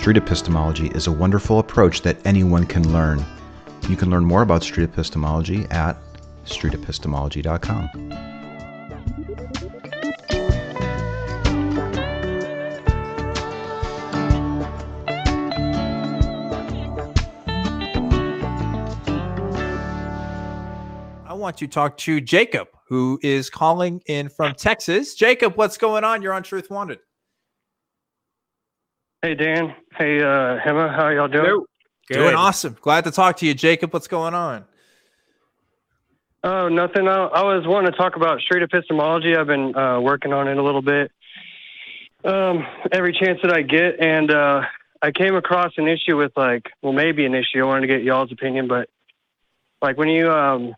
street epistemology is a wonderful approach that anyone can learn. You can learn more about street epistemology at streetepistemology.com. I want to talk to Jacob, who is calling in from Texas. Jacob, what's going on? You're on Truth Wanted. Hey Dan. Hey uh Hemant, how y'all doing? Hello. Doing awesome. Glad to talk to you, Jacob. What's going on? Oh, nothing. I, I was wanting to talk about street epistemology. I've been uh, working on it a little bit. Um, every chance that I get, and uh, I came across an issue with like, well, maybe an issue. I wanted to get y'all's opinion, but like when you um,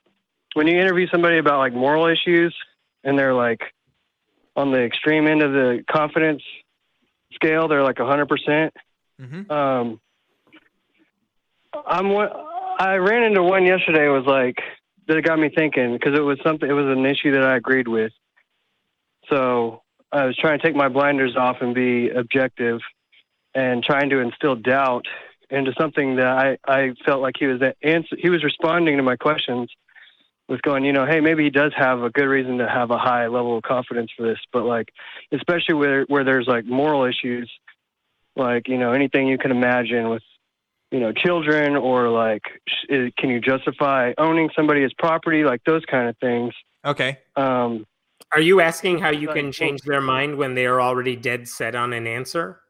when you interview somebody about like moral issues, and they're like on the extreme end of the confidence scale, they're like hundred percent. Mm-hmm. Um, I'm one. I ran into one yesterday. Was like that got me thinking because it was something. It was an issue that I agreed with. So I was trying to take my blinders off and be objective, and trying to instill doubt into something that I I felt like he was answer. He was responding to my questions. Was going, you know, hey, maybe he does have a good reason to have a high level of confidence for this, but like, especially where where there's like moral issues, like you know anything you can imagine with you know children or like sh- can you justify owning somebody as property like those kind of things Okay. um Are you asking how you can change their mind when they are already dead set on an answer?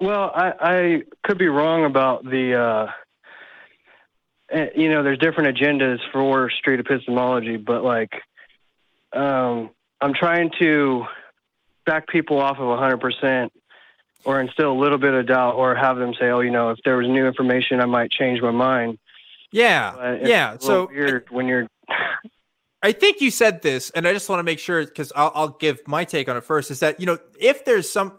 well i i could be wrong about the uh you know there's different agendas for street epistemology but like um i'm trying to back people off of 100% or instill a little bit of doubt or have them say oh you know if there was new information i might change my mind Yeah. Yeah. So weird when you're I think you said this, and I just want to make sure because I'll, I'll give my take on it first. Is that you know if there's some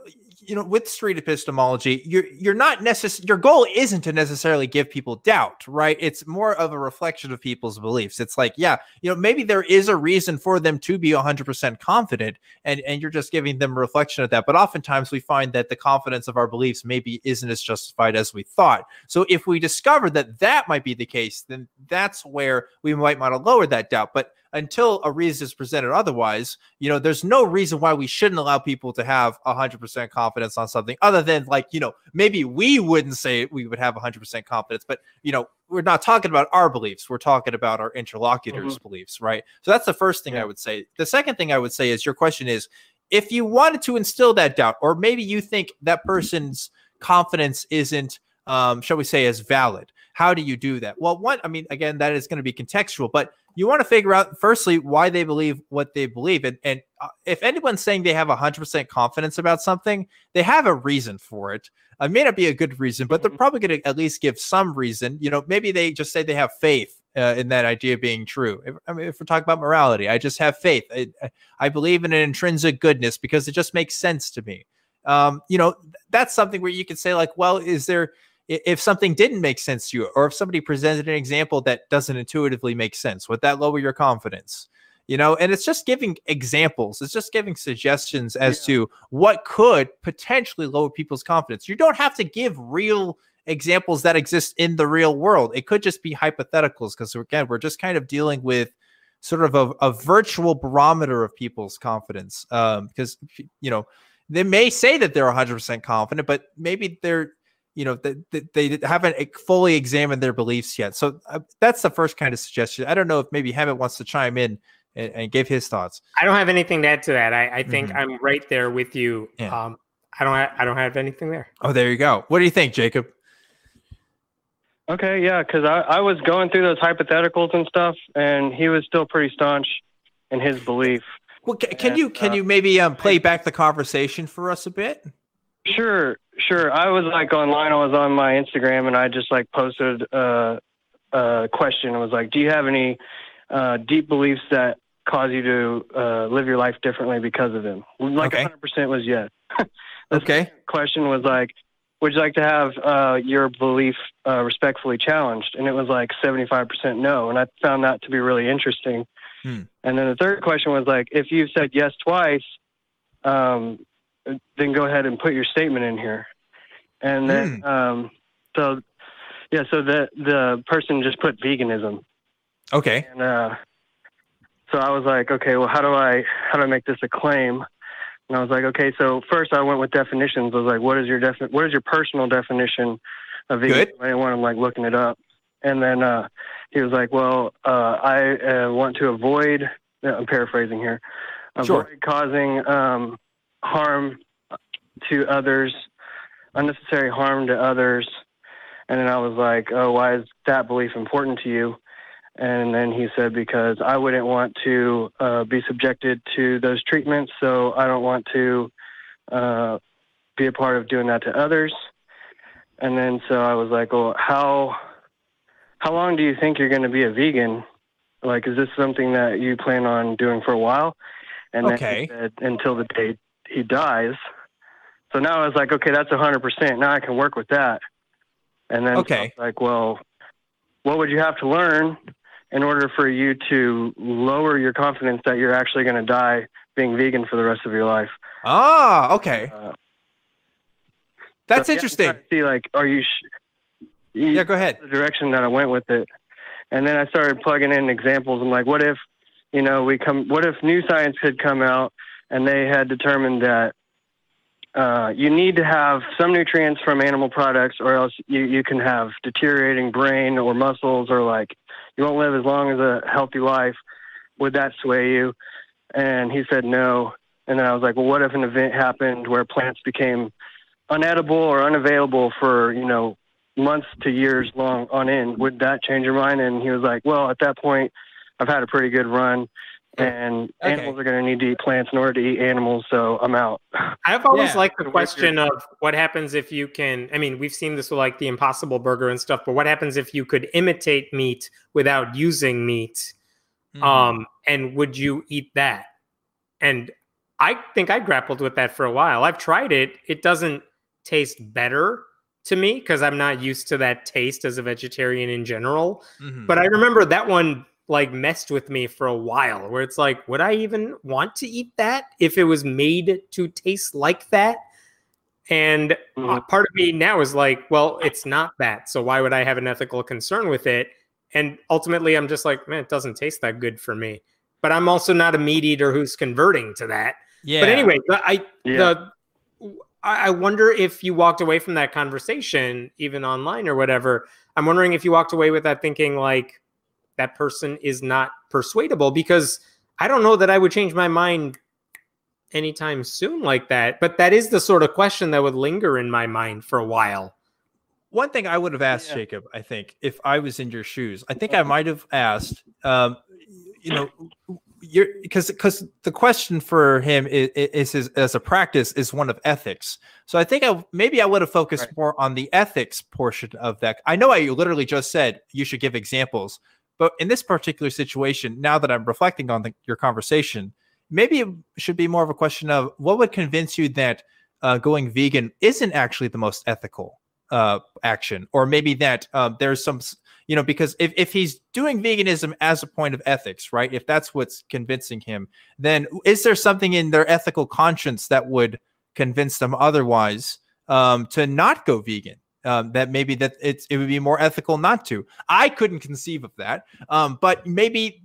you know with street epistemology, you're you're not necessarily your goal isn't to necessarily give people doubt, right? It's more of a reflection of people's beliefs. It's like yeah, you know maybe there is a reason for them to be 100% confident, and and you're just giving them a reflection of that. But oftentimes we find that the confidence of our beliefs maybe isn't as justified as we thought. So if we discover that that might be the case, then that's where we might want to lower that doubt. But until a reason is presented otherwise, you know, there's no reason why we shouldn't allow people to have 100% confidence on something other than like, you know, maybe we wouldn't say we would have 100% confidence, but, you know, we're not talking about our beliefs. We're talking about our interlocutors' beliefs, right? So that's the first thing I would say. The second thing I would say is your question is if you wanted to instill that doubt, or maybe you think that person's confidence isn't, um, shall we say, as valid, how do you do that? Well, one, I mean, again, that is going to be contextual, but you want to figure out firstly why they believe what they believe and and uh, if anyone's saying they have 100% confidence about something they have a reason for it. It may not be a good reason but they're Mhm. probably going to at least give some reason. You know maybe they just say they have faith uh, in that idea being true. If, i mean if we're talking about morality i just have faith. I, I- believe in an intrinsic goodness because it just makes sense to me. Um you know that's something where you could say like well is there if something didn't make sense to you or if somebody presented an example that doesn't intuitively make sense would that lower your confidence? You know and it's just giving examples it's just giving suggestions as Yeah. to what could potentially lower people's confidence. You don't have to give real examples that exist in the real world. It could just be hypotheticals because again we're just kind of dealing with sort of a, a virtual barometer of people's confidence um because you know they may say that they're 100% confident but maybe they're you know that they, they haven't fully examined their beliefs yet so uh, that's the first kind of suggestion i don't know if maybe Hemant wants to chime in and, and give his thoughts I don't have anything to add to that. I, I think Mhm. I'm right there with you. Yeah. Um, I don't. Ha- I don't have anything there. oh there you go what do you think jacob Okay, yeah, because I, I was going through those hypotheticals and stuff, and he was still pretty staunch in his belief. well ca- can And, you can uh, you maybe um play back the conversation for us a bit Sure, sure. I was like online. I was on my Instagram, and I just like posted uh, a question. It was like, "Do you have any uh, deep beliefs that cause you to uh, live your life differently because of them?" Like Okay. 100% was yes. Okay question was like, would you like to have uh, your belief uh, respectfully challenged? And it was like 75% no. And I found that to be really interesting. Hmm. And then the third question was like, if you said yes twice, um, then go ahead and put your statement in here. and then um, so yeah, so the the person just put veganism, Okay. and uh, so I was like, okay, well, how do I how do I make this a claim? And I was like, okay, so first I went with definitions. I was like, what is your defi- what is your personal definition of veganism? Good. I didn't want him like looking it up. And then uh, he was like, well, uh, I uh, want to avoid. I'm paraphrasing here. Avoid Sure. causing um, harm to others, unnecessary harm to others. And then I was like, oh, why is that belief important to you? And then he said, because I wouldn't want to uh, be subjected to those treatments, so I don't want to uh, be a part of doing that to others. And then so I was like, well, how how long do you think you're going to be a vegan? Like, is this something that you plan on doing for a while? And then he said, until the day he dies. So now I was like, okay, that's hundred percent. Now I can work with that. And then so I Okay. was like, well, what would you have to learn in order for you to lower your confidence that you're actually going to die being vegan for the rest of your life? Ah, okay. Uh, That's so, interesting. See, like, are you? Sh- you Yeah, go ahead. the direction that I went with it. And then I started plugging in examples. I'm like, what if, you know, we come, what if new science could come out and they had determined that uh, you need to have some nutrients from animal products or else you, you can have deteriorating brain or muscles or like you won't live as long as a healthy life. Would that sway you? And he said no. And then I was like, well, what if an event happened where plants became unedible or unavailable for, you know, months to years long on end, would that change your mind? And he was like, well, at that point, I've had a pretty good run, and Okay. animals are going to need to eat plants in order to eat animals, so I'm out. I've always Yeah. liked the question of what happens if you can. I mean, we've seen this with like the Impossible Burger and stuff, but what happens if you could imitate meat without using meat? Mhm. Um, and would you eat that? And I think I grappled with that for a while. I've tried it. It doesn't taste better to me because I'm not used to that taste as a vegetarian in general. Mhm. But I remember that one like messed with me for a while where it's like, would I even want to eat that if it was made to taste like that? And Mhm. part of me now is like, well, it's not that. So why would I have an ethical concern with it? And ultimately, I'm just like, man, it doesn't taste that good for me. But I'm also not a meat eater who's converting to that. yeah. But anyway, I Yeah. the I wonder if you walked away from that conversation, even online or whatever. I'm wondering if you walked away with that thinking like that person is not persuadable because I don't know that I would change my mind anytime soon like that. But that is the sort of question that would linger in my mind for a while. One thing I would have asked Yeah. Jacob, I think, if I was in your shoes, I think I might have asked, um, you know, you're because because the question for him is, is his as a practice is one of ethics. So I think I maybe I would have focused Right. more on the ethics portion of that. I know I literally just said you should give examples, but in this particular situation, now that I'm reflecting on the, your conversation, maybe it should be more of a question of what would convince you that uh, going vegan isn't actually the most ethical uh, action, or maybe that um, there's some, you know, because if, if he's doing veganism as a point of ethics, right? If that's what's convincing him, then is there something in their ethical conscience that would convince them otherwise um, to not go vegan? Um, that maybe that it's it would be more ethical not to. I couldn't conceive of that, um, but maybe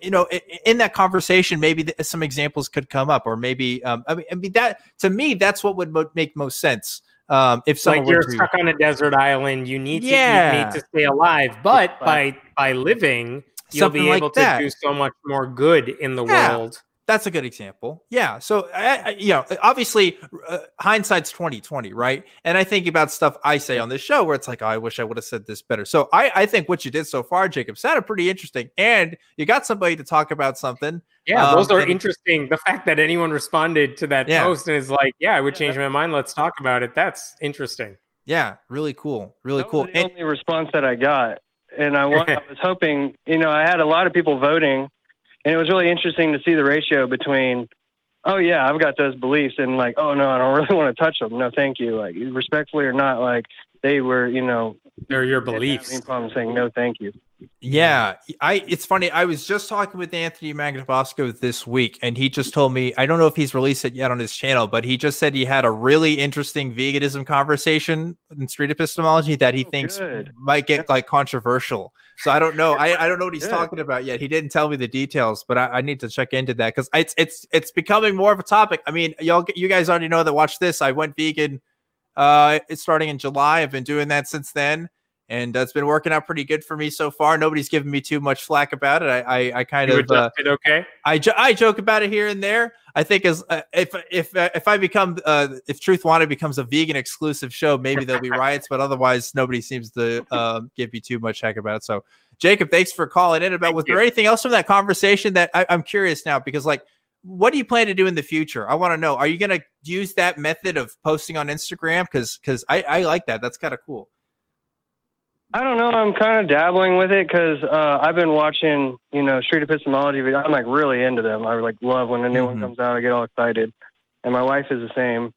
you know i- i- in that conversation maybe some examples could come up or maybe um, I, mean, I mean that to me that's what would make most sense um, if someone like you're were to, stuck on a desert island, you need to Yeah. eat meat to stay alive. But But- by by living, you'll Something be able that. to do so much more good in the Yeah. world. That's a good example yeah so I, I, you know obviously uh, hindsight's 2020 right and i think about stuff i say on this show where it's like oh, i wish i would have said this better so i i think what you did so far jacob sounded pretty interesting and you got somebody to talk about something Yeah, Um, those are and- interesting. The fact that anyone responded to that Yeah. post and is like, "Yeah, I would Yeah, change my mind. Let's talk about it." That's interesting. yeah really cool really That cool was the And- only response that I got, and I, wa- I was hoping, you know, I had a lot of people voting, and it was really interesting to see the ratio between, oh yeah, I've got those beliefs, and like, oh no, I don't really want to touch them. No, thank you. Like, respectfully or not, like they were, you know, They're your beliefs. Any problem saying no, thank you. Yeah, I. It's funny. I was just talking with Anthony Magnabosco this week, and he just told me I don't know if he's released it yet on his channel, but he just said he had a really interesting veganism conversation in street epistemology that he Oh, thinks good. might get like controversial. So I don't know. I, I don't know what he's Good. talking about yet. He didn't tell me the details, but I, I need to check into that because it's it's it's becoming more of a topic. I mean, y'all you guys already know that. Watch this. I went vegan. Uh, it's starting in July. I've been doing that since then and it's been working out pretty good for me so far. Nobody's given me too much flack about it. I I, I kind You of uh, okay? I jo- I joke about it here and there. I think as uh, if if uh, if I become uh, if Truth Wanted becomes a vegan exclusive show, maybe there'll be riots, but otherwise nobody seems to um, give me too much heck about it. So Jacob, thanks for calling in. About Thank was you. there anything else from that conversation that I, I'm curious now because like. What do you plan to do in the future? I want to know. Are you going to use that method of posting on Instagram? Because because I, I like that. That's kind of cool. I don't know. I'm kind of dabbling with it because uh, I've been watching, you know, street epistemology. I'm like really into them. I like love when a new Mhm. one comes out. I get all excited, and my wife is the same.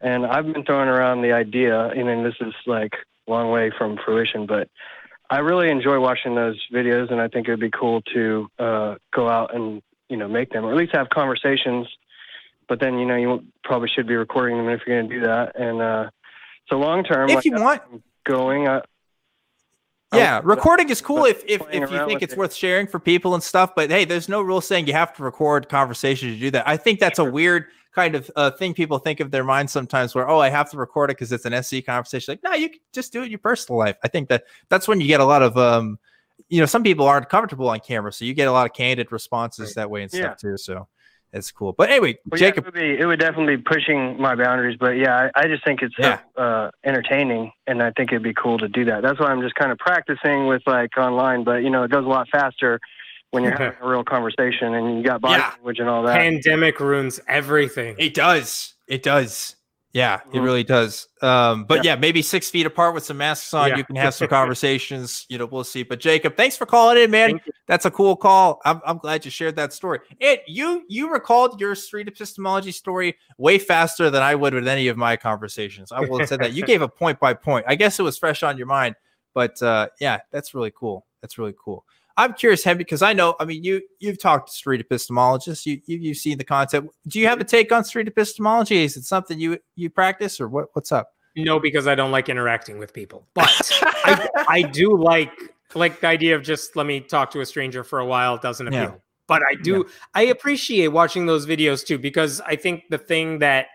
And I've been throwing around the idea, and then this is like a long way from fruition, but I really enjoy watching those videos, and I think it would be cool to uh, go out and you know make them, or at least have conversations. But then you know you probably should be recording them if you're going to do that. And uh, so long term, If like, you want, going, I, I Yeah, recording is cool if if, if you think it's it. worth sharing for people and stuff. But hey, there's no rule saying you have to record conversations to do that. I think that's a weird kind of uh, thing people think of their minds sometimes. Where oh, I have to record it because it's an SE conversation. Like no, you can just do it in your personal life. I think that that's when you get a lot of um, you know, some people aren't comfortable on camera, so you get a lot of candid responses that way and Yeah. stuff too. So it's cool. But anyway, Well, yeah, Jacob, it would be it would definitely be pushing my boundaries, but yeah, I, I just think it's Yeah. uh, entertaining, and I think it'd be cool to do that. That's why I'm just kind of practicing with like online, but you know, it goes a lot faster when you're having a real conversation and you got body Yeah. language and all that. Pandemic ruins everything. It does. It does. Yeah, it Mhm. really does. Um, but yeah. maybe six feet apart with some masks on, Yeah. you can have some conversations. You know, we'll see. But Jacob, thanks for calling in, man. That's a cool call. I'm, I'm glad you shared that story. And you you recalled your street epistemology story way faster than I would with any of my conversations. I will have said that. You gave a point by point. I guess it was fresh on your mind. But uh, yeah, that's really cool. That's really cool. I'm curious, Hemant, because I know, I mean, you you've talked to street epistemologists, you, you you've seen the concept. Do you have a take on street epistemology? Is it something you you practice, or what? What's up? No, because I don't like interacting with people. But I, I do like like the idea of just let me talk to a stranger for a while doesn't appeal. Yeah. But I do I appreciate watching those videos too because I think the thing that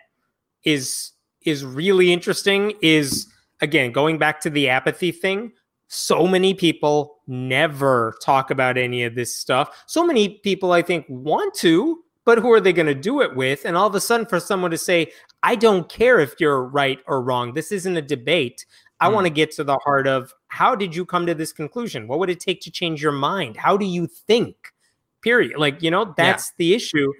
is is really interesting is again going back to the apathy thing. So many people never talk about any of this stuff. So many people I think want to, but who are they going to do it with? And all of a sudden for someone to say, I don't care if you're right or wrong. This isn't a debate. I Hmm. want to get to the heart of how did you come to this conclusion? What would it take to change your mind? How do you think? Period. Like, you know, that's the issue.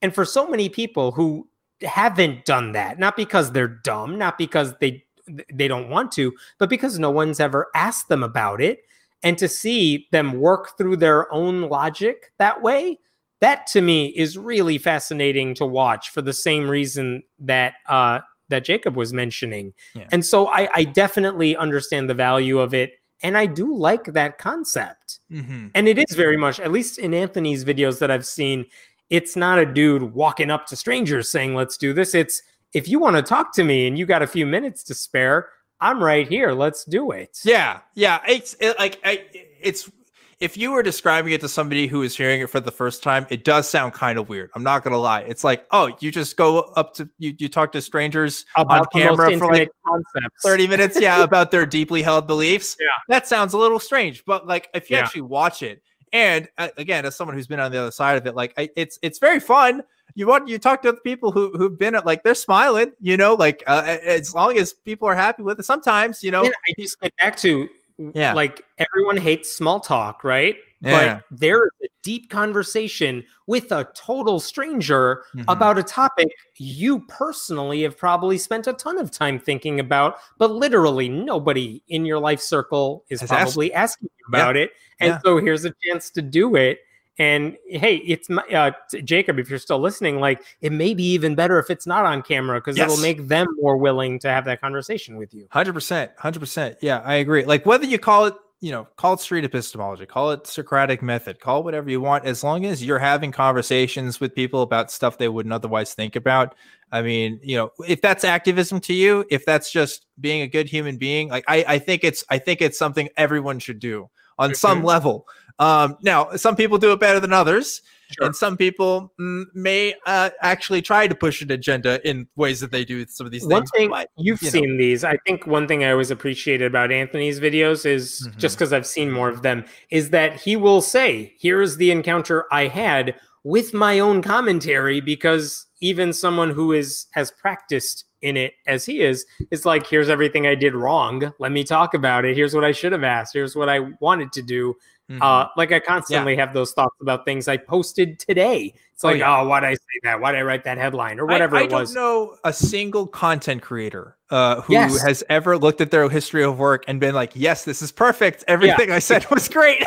And for so many people who haven't done that, not because they're dumb, not because they they don't want to, but because no one's ever asked them about it and to see them work through their own logic that way, that to me is really fascinating to watch for the same reason that uh that Jacob was mentioning. Yeah. And so I, I definitely understand the value of it. And I do like that concept. Mm-hmm. And it is very much, at least in Anthony's videos that I've seen, it's not a dude walking up to strangers saying, let's do this. It's if you want to talk to me and you got a few minutes to spare, I'm right here. Let's do it. Yeah, yeah. It's it, like I, it's if you were describing it to somebody who is hearing it for the first time, it does sound kind of weird. I'm not gonna lie. It's like, oh, you just go up to you, you talk to strangers About most camera for, like, concepts. 30 minutes, yeah, about their deeply held beliefs. Yeah. That sounds a little strange, but like if you Yeah. actually watch it, and uh, again, as someone who's been on the other side of it, like I, it's it's very fun. You want you talk to other people who who've been at like they're smiling, you know, like uh, as long as people are happy with it. Sometimes, you know, And I just get back to Yeah. like everyone hates small talk, right? Yeah. But there is a deep conversation with a total stranger Mhm. about a topic you personally have probably spent a ton of time thinking about, but literally nobody in your life circle is Has asked- probably asking you Yeah. about it. And Yeah. so here's a chance to do it. And hey, it's my, uh, Jacob. If you're still listening, like it may be even better if it's not on camera because it'll make them more willing to have that conversation with you. Hundred percent, hundred percent. Yeah, I agree. Like whether you call it you know, call it street epistemology, call it Socratic method, call whatever you want, as long as you're having conversations with people about stuff they wouldn't otherwise think about. I mean, you know, if that's activism to you, if that's just being a good human being, like I, I think it's I think it's something everyone should do on mm-hmm. some level. Um, now, some people do it better than others. Sure. And some people mm, may uh, actually try to push an agenda in ways that they do some of these one things. Thing, but, you've you seen know. these. I think one thing I always appreciated about Anthony's videos is mm-hmm. just because I've seen more of them, is that he will say, Here's the encounter I had with my own commentary, because even someone who is has practiced in it as he is it's like here's everything i did wrong let me talk about it here's what i should have asked here's what i wanted to do Mm-hmm. Uh, like I constantly yeah. have those thoughts about things I posted today. It's oh, like, oh, yeah. oh why did I say that? Why did I write that headline or whatever I, I it was? I don't know a single content creator uh, who yes. has ever looked at their history of work and been like, yes, this is perfect. Everything yeah. I said was great.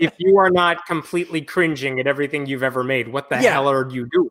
if you are not completely cringing at everything you've ever made, what the hell are you doing?